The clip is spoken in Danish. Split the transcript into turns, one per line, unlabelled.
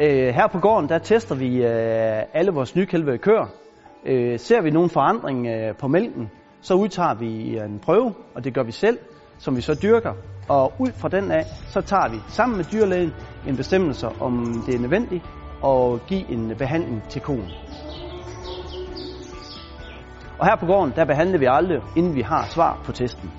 Øh, her på gården, der tester vi øh, alle vores nykælvede køer. Øh, ser vi nogen forandring øh, på mælken, så udtager vi øh, en prøve, og det gør vi selv, som vi så dyrker. Og ud fra den af, så tager vi sammen med dyrlægen en bestemmelse, om det er nødvendigt at give en behandling til koen. Og her på gården, der behandler vi aldrig, inden vi har svar på testen.